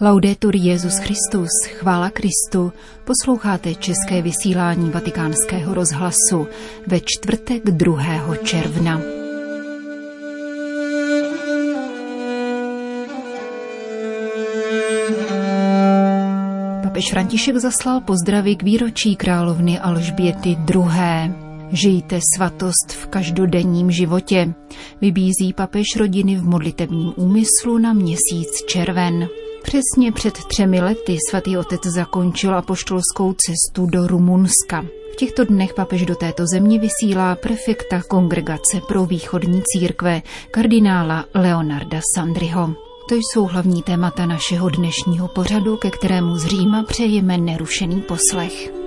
Laudetur Jezus Christus, chvála Kristu, posloucháte české vysílání Vatikánského rozhlasu ve čtvrtek 2. června. Papež František zaslal pozdravy k výročí královny Alžběty II. Žijte svatost v každodenním životě. Vybízí papež rodiny v modlitebním úmyslu na měsíc červen. Přesně před třemi lety svatý otec zakončil apoštolskou cestu do Rumunska. V těchto dnech papež do této země vysílá prefekta kongregace pro východní církve, kardinála Leonarda Sandriho. To jsou hlavní témata našeho dnešního pořadu, ke kterému z Říma přejeme nerušený poslech.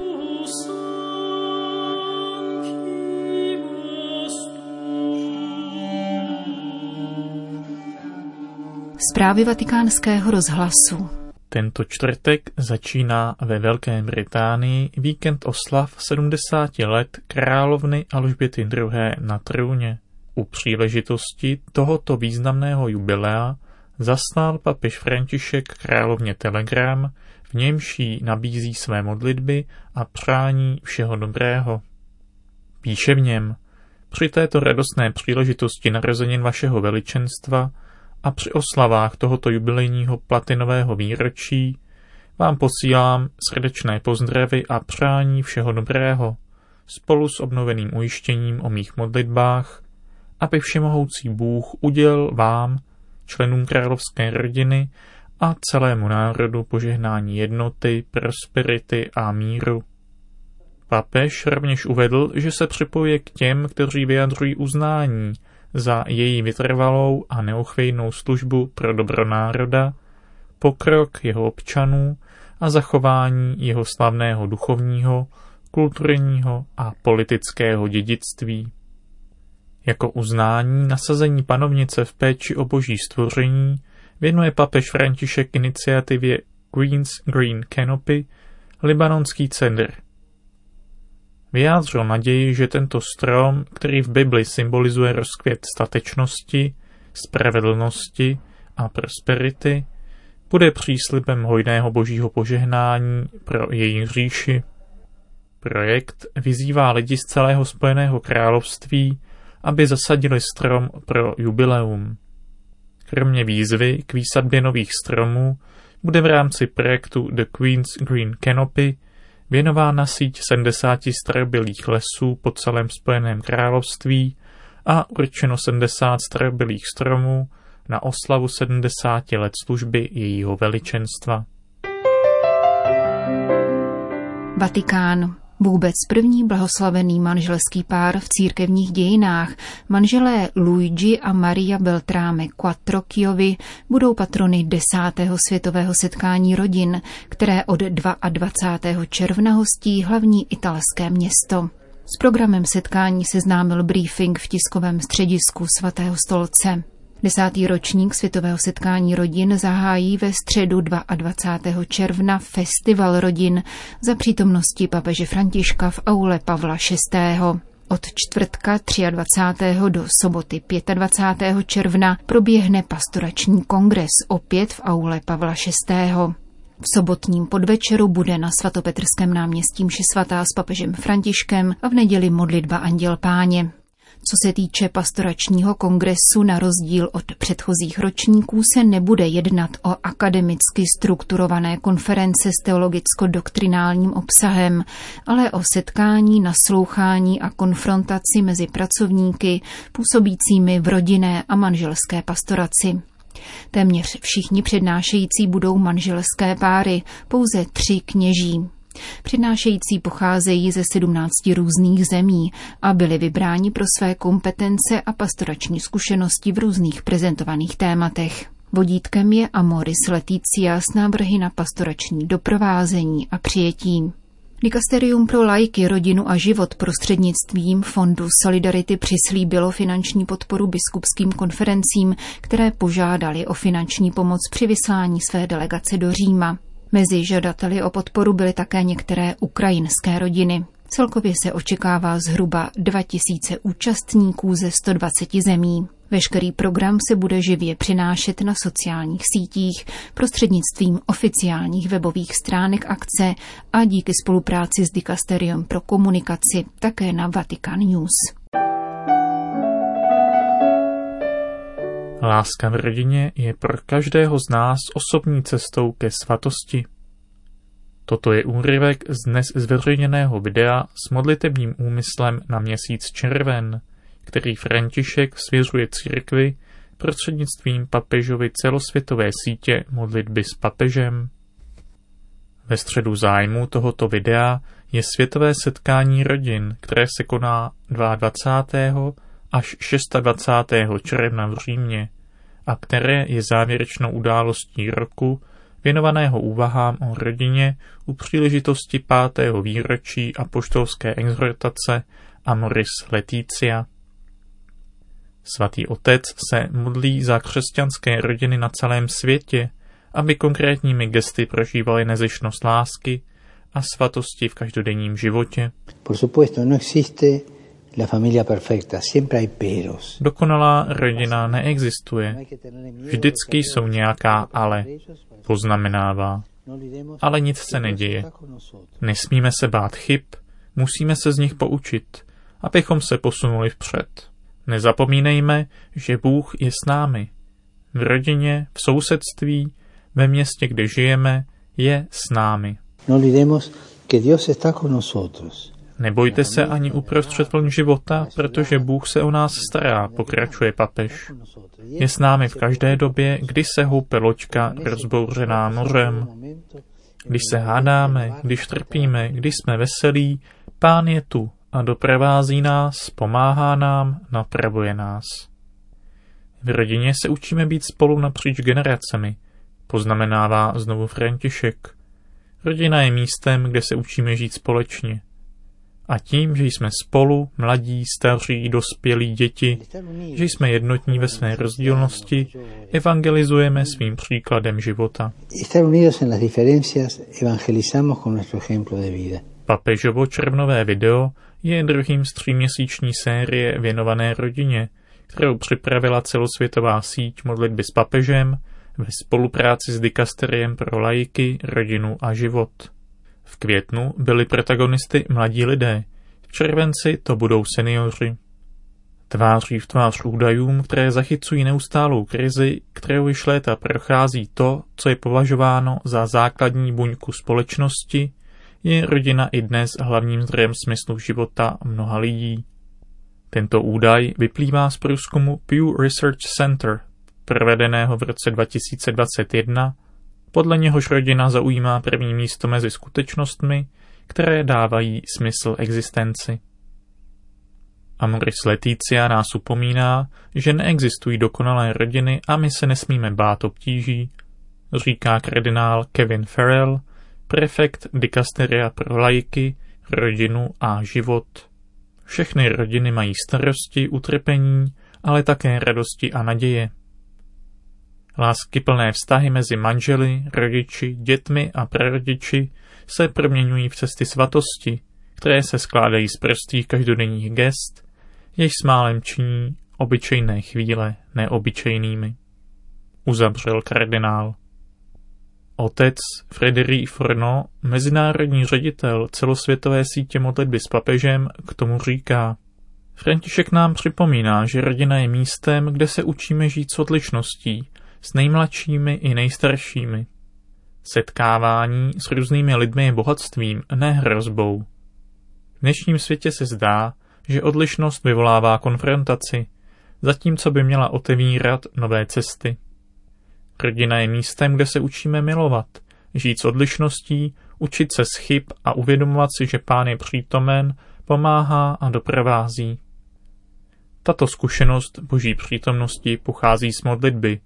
Zprávy vatikánského rozhlasu. Tento čtvrtek začíná ve Velké Británii víkend oslav 70 let královny Alžběty II. na trůně. U příležitosti tohoto významného jubilea zaslal papež František královně telegram, v němž jí nabízí své modlitby a přání všeho dobrého. Píše v něm, při této radostné příležitosti narozenin vašeho veličenstva a při oslavách tohoto jubilejního platinového výročí vám posílám srdečné pozdravy a přání všeho dobrého, spolu s obnoveným ujištěním o mých modlitbách, aby všemohoucí Bůh udělal vám, členům královské rodiny a celému národu požehnání jednoty, prosperity a míru. Papež rovněž uvedl, že se připojuje k těm, kteří vyjadřují uznání za její vytrvalou a neochvějnou službu pro dobro národa, pokrok jeho občanů a zachování jeho slavného duchovního, kulturního a politického dědictví. Jako uznání nasazení panovnice v péči o boží stvoření věnuje papež František iniciativě Queen's Green Canopy libanonský center – Vyjádřil naději, že tento strom, který v Bibli symbolizuje rozkvět statečnosti, spravedlnosti a prosperity, bude příslibem hojného božího požehnání pro její říši. Projekt vyzývá lidi z celého Spojeného království, aby zasadili strom pro jubileum. Kromě výzvy k výsadbě nových stromů bude v rámci projektu The Queen's Green Canopy věnována síť 70 starobylých lesů po celém Spojeném království a určeno 70 starobylých stromů na oslavu 70 let služby jejího veličenstva. Vatikán. Vůbec první blahoslavený manželský pár v církevních dějinách, manželé Luigi a Maria Beltráme Quattrocchiovi, budou patrony desátého světového setkání rodin, které od 22. června hostí hlavní italské město. S programem setkání seznámil briefing v tiskovém středisku svatého stolce. Desátý ročník Světového setkání rodin zahájí ve středu 22. června Festival rodin za přítomnosti papeže Františka v aule Pavla VI. Od čtvrtka 23. do soboty 25. června proběhne pastorační kongres opět v aule Pavla VI. V sobotním podvečeru bude na svatopetrském náměstí mši svatá s papežem Františkem a v neděli modlitba Anděl Páně. Co se týče pastoračního kongresu, na rozdíl od předchozích ročníků se nebude jednat o akademicky strukturované konference s teologicko-doktrinálním obsahem, ale o setkání, naslouchání a konfrontaci mezi pracovníky působícími v rodinné a manželské pastoraci. Téměř všichni přednášející budou manželské páry, pouze tři kněží. Přednášející pocházejí ze 17 různých zemí a byli vybráni pro své kompetence a pastorační zkušenosti v různých prezentovaných tématech. Vodítkem je Amoris Leticia s návrhy na pastorační doprovázení a přijetí. Dikasterium pro lajky, rodinu a život prostřednictvím Fondu Solidarity přislíbilo finanční podporu biskupským konferencím, které požádali o finanční pomoc při vyslání své delegace do Říma. Mezi žadateli o podporu byly také některé ukrajinské rodiny. Celkově se očekává zhruba 2000 účastníků ze 120 zemí. Veškerý program se bude živě přinášet na sociálních sítích prostřednictvím oficiálních webových stránek akce a díky spolupráci s Dikasterium pro komunikaci také na Vatican News. Láska v rodině je pro každého z nás osobní cestou ke svatosti. Toto je úryvek z dnes zveřejněného videa s modlitebním úmyslem na měsíc červen, který František svěřuje církvi prostřednictvím papežovy celosvětové sítě modlitby s papežem. Ve středu zájmu tohoto videa je světové setkání rodin, které se koná 22. až 26. června v Římě a které je závěrečnou událostí roku věnovaného úvahám o rodině u příležitosti pátého výročí apoštolské exhortace Amoris Leticia. Svatý otec se modlí za křesťanské rodiny na celém světě, aby konkrétními gesty prožívali nezišnost lásky a svatosti v každodenním životě. Por supuesto, no existe la familia perfecta, siempre hay peros. Dokonalá rodina neexistuje. Vždycky jsou nějaká ale, poznamenává. Ale nic se neděje. Nesmíme se bát chyb, musíme se z nich poučit, abychom se posunuli vpřed. Nezapomínejme, že Bůh je s námi. V rodině, v sousedství, ve městě, kde žijeme, je s námi. No Nebojte se ani uprostřed vln života, protože Bůh se o nás stará, pokračuje papež. Je s námi v každé době, kdy se houpe loďka rozbouřená mořem. Když se hádáme, když trpíme, když jsme veselí, Pán je tu a doprovází nás, pomáhá nám, napravuje nás. V rodině se učíme být spolu napříč generacemi, poznamenává znovu František. Rodina je místem, kde se učíme žít společně. A tím, že jsme spolu, mladí, staří, dospělí, děti, že jsme jednotní ve své rozdílnosti, evangelizujeme svým příkladem života. Papežovo červnové video je druhým z tříměsíční série věnované rodině, kterou připravila celosvětová síť modlitby s papežem ve spolupráci s Dikasteriem pro lajky, rodinu a život. V květnu byli protagonisty mladí lidé, v červenci to budou seniori. Tváří v tvář údajům, které zachycují neustálou krizi, kterou již léta prochází to, co je považováno za základní buňku společnosti, je rodina i dnes hlavním zdrojem smyslu života mnoha lidí. Tento údaj vyplývá z průzkumu Pew Research Center, provedeného v roce 2021, podle něhož rodina zaujímá první místo mezi skutečnostmi, které dávají smysl existenci. Amoris Leticia nás upomíná, že neexistují dokonalé rodiny a my se nesmíme bát obtíží, říká kardinál Kevin Farrell, prefekt dikasteria pro lajky, rodinu a život. Všechny rodiny mají starosti, utrpení, ale také radosti a naděje. Lásky plné vztahy mezi manželi, rodiči, dětmi a prarodiči se proměňují v cesty svatosti, které se skládají z prostých každodenních gest, jež smálem činí obyčejné chvíle neobyčejnými. Uzavřel kardinál. Otec Frédéric Forno, mezinárodní ředitel celosvětové sítě modlitby s papežem, k tomu říká. František nám připomíná, že rodina je místem, kde se učíme žít s odlišností, s nejmladšími i nejstaršími. Setkávání s různými lidmi je bohatstvím, ne hrozbou. V dnešním světě se zdá, že odlišnost vyvolává konfrontaci, zatímco by měla otevírat nové cesty. Rodina je místem, kde se učíme milovat, žít s odlišností, učit se z chyb a uvědomovat si, že pán je přítomen, pomáhá a doprovází. Tato zkušenost boží přítomnosti pochází z modlitby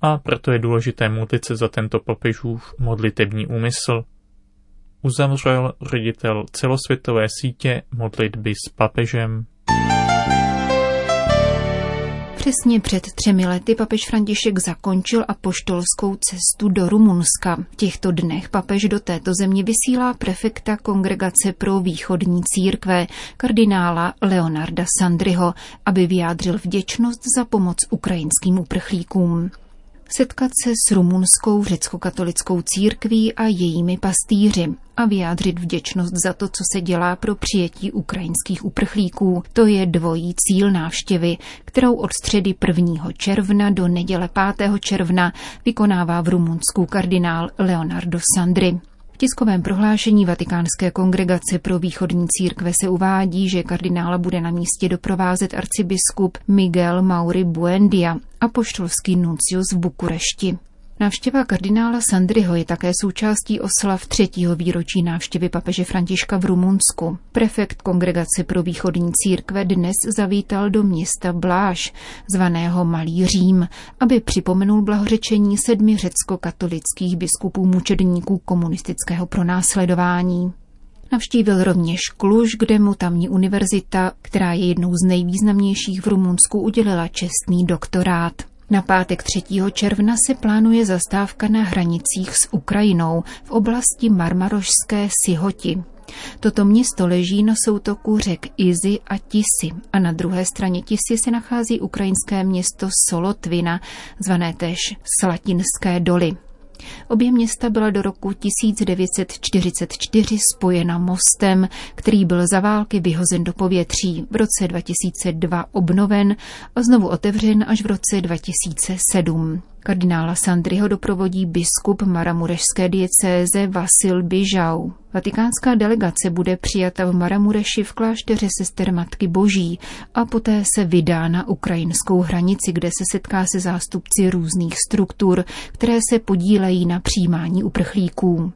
a proto je důležité modlit se za tento papežův modlitební úmysl. Uzavřel ředitel celosvětové sítě modlitby s papežem. Přesně před třemi lety papež František zakončil apoštolskou cestu do Rumunska. V těchto dnech papež do této země vysílá prefekta Kongregace pro východní církve, kardinála Leonarda Sandryho, aby vyjádřil vděčnost za pomoc ukrajinským uprchlíkům setkat se s rumunskou řecko-katolickou církví a jejími pastýři a vyjádřit vděčnost za to, co se dělá pro přijetí ukrajinských uprchlíků. To je dvojí cíl návštěvy, kterou od středy 1. června do neděle 5. června vykonává v Rumunsku kardinál Leonardo Sandri tiskovém prohlášení Vatikánské kongregace pro východní církve se uvádí, že kardinála bude na místě doprovázet arcibiskup Miguel Mauri Buendia, poštolský nuncius v Bukurešti. Návštěva kardinála Sandryho je také součástí oslav třetího výročí návštěvy papeže Františka v Rumunsku. Prefekt Kongregace pro východní církve dnes zavítal do města Bláš, zvaného Malý Řím, aby připomenul blahořečení sedmi řecko-katolických biskupů mučedníků komunistického pronásledování. Navštívil rovněž Kluž, kde mu tamní univerzita, která je jednou z nejvýznamnějších v Rumunsku, udělila čestný doktorát. Na pátek 3. června se plánuje zastávka na hranicích s Ukrajinou v oblasti Marmarošské Sihoti. Toto město leží na soutoku řek Izy a Tisy a na druhé straně Tisy se nachází ukrajinské město Solotvina, zvané též Slatinské doly. Obě města byla do roku 1944 spojena mostem, který byl za války vyhozen do povětří, v roce 2002 obnoven a znovu otevřen až v roce 2007. Kardinála Sandryho doprovodí biskup Maramurešské diecéze Vasil Bižau. Vatikánská delegace bude přijata v Maramureši v klášteře sester Matky Boží a poté se vydá na ukrajinskou hranici, kde se setká se zástupci různých struktur, které se podílejí na přijímání uprchlíků.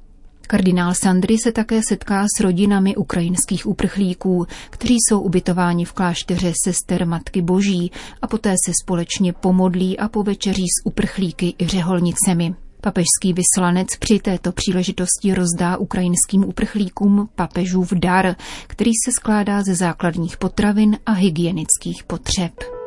Kardinál Sandry se také setká s rodinami ukrajinských uprchlíků, kteří jsou ubytováni v klášteře sester Matky Boží a poté se společně pomodlí a povečeří s uprchlíky i řeholnicemi. Papežský vyslanec při této příležitosti rozdá ukrajinským uprchlíkům papežův dar, který se skládá ze základních potravin a hygienických potřeb.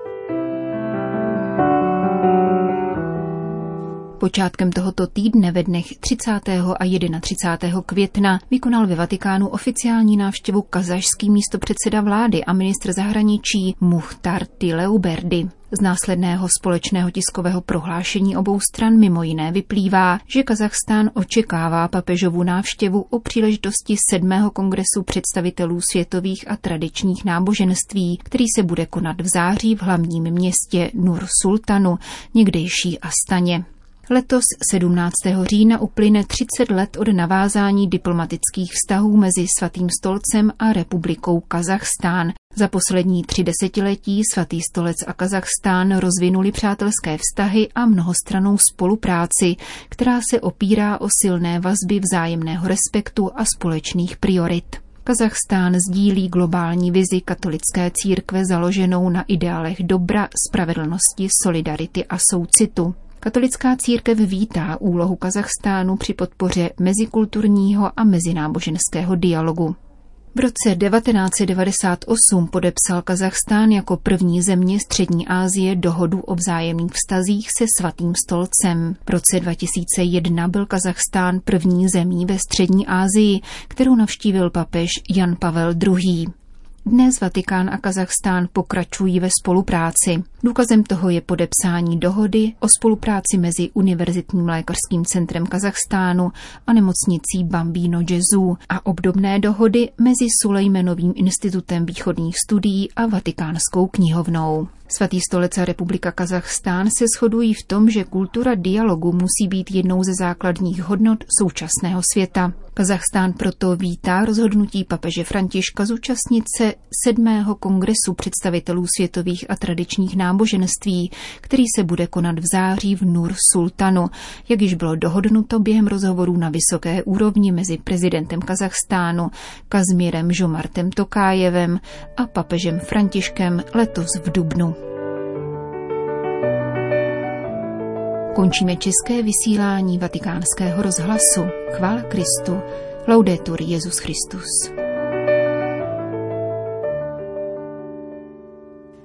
Počátkem tohoto týdne ve dnech 30. a 31. května vykonal ve Vatikánu oficiální návštěvu kazašský místopředseda vlády a ministr zahraničí Muhtar Tileuberdy. Z následného společného tiskového prohlášení obou stran mimo jiné vyplývá, že Kazachstán očekává papežovu návštěvu o příležitosti sedmého kongresu představitelů světových a tradičních náboženství, který se bude konat v září v hlavním městě Nur Sultanu, někdejší Astaně. Letos 17. října uplyne 30 let od navázání diplomatických vztahů mezi Svatým stolcem a republikou Kazachstán. Za poslední tři desetiletí Svatý stolec a Kazachstán rozvinuli přátelské vztahy a mnohostranou spolupráci, která se opírá o silné vazby vzájemného respektu a společných priorit. Kazachstán sdílí globální vizi katolické církve založenou na ideálech dobra, spravedlnosti, solidarity a soucitu. Katolická církev vítá úlohu Kazachstánu při podpoře mezikulturního a mezináboženského dialogu. V roce 1998 podepsal Kazachstán jako první země Střední Asie dohodu o vzájemných vztazích se svatým stolcem. V roce 2001 byl Kazachstán první zemí ve Střední Asii, kterou navštívil papež Jan Pavel II. Dnes Vatikán a Kazachstán pokračují ve spolupráci. Důkazem toho je podepsání dohody o spolupráci mezi Univerzitním lékařským centrem Kazachstánu a nemocnicí Bambino Jezu a obdobné dohody mezi Sulejmenovým institutem východních studií a Vatikánskou knihovnou. Svatý stolec a republika Kazachstán se shodují v tom, že kultura dialogu musí být jednou ze základních hodnot současného světa. Kazachstán proto vítá rozhodnutí papeže Františka zúčastnit se sedmého kongresu představitelů světových a tradičních náboženství, který se bude konat v září v Nur Sultanu, jak již bylo dohodnuto během rozhovorů na vysoké úrovni mezi prezidentem Kazachstánu Kazmírem Žomartem Tokájevem a papežem Františkem letos v Dubnu. Končíme české vysílání vatikánského rozhlasu. Chvála Kristu. Laudetur Jezus Christus.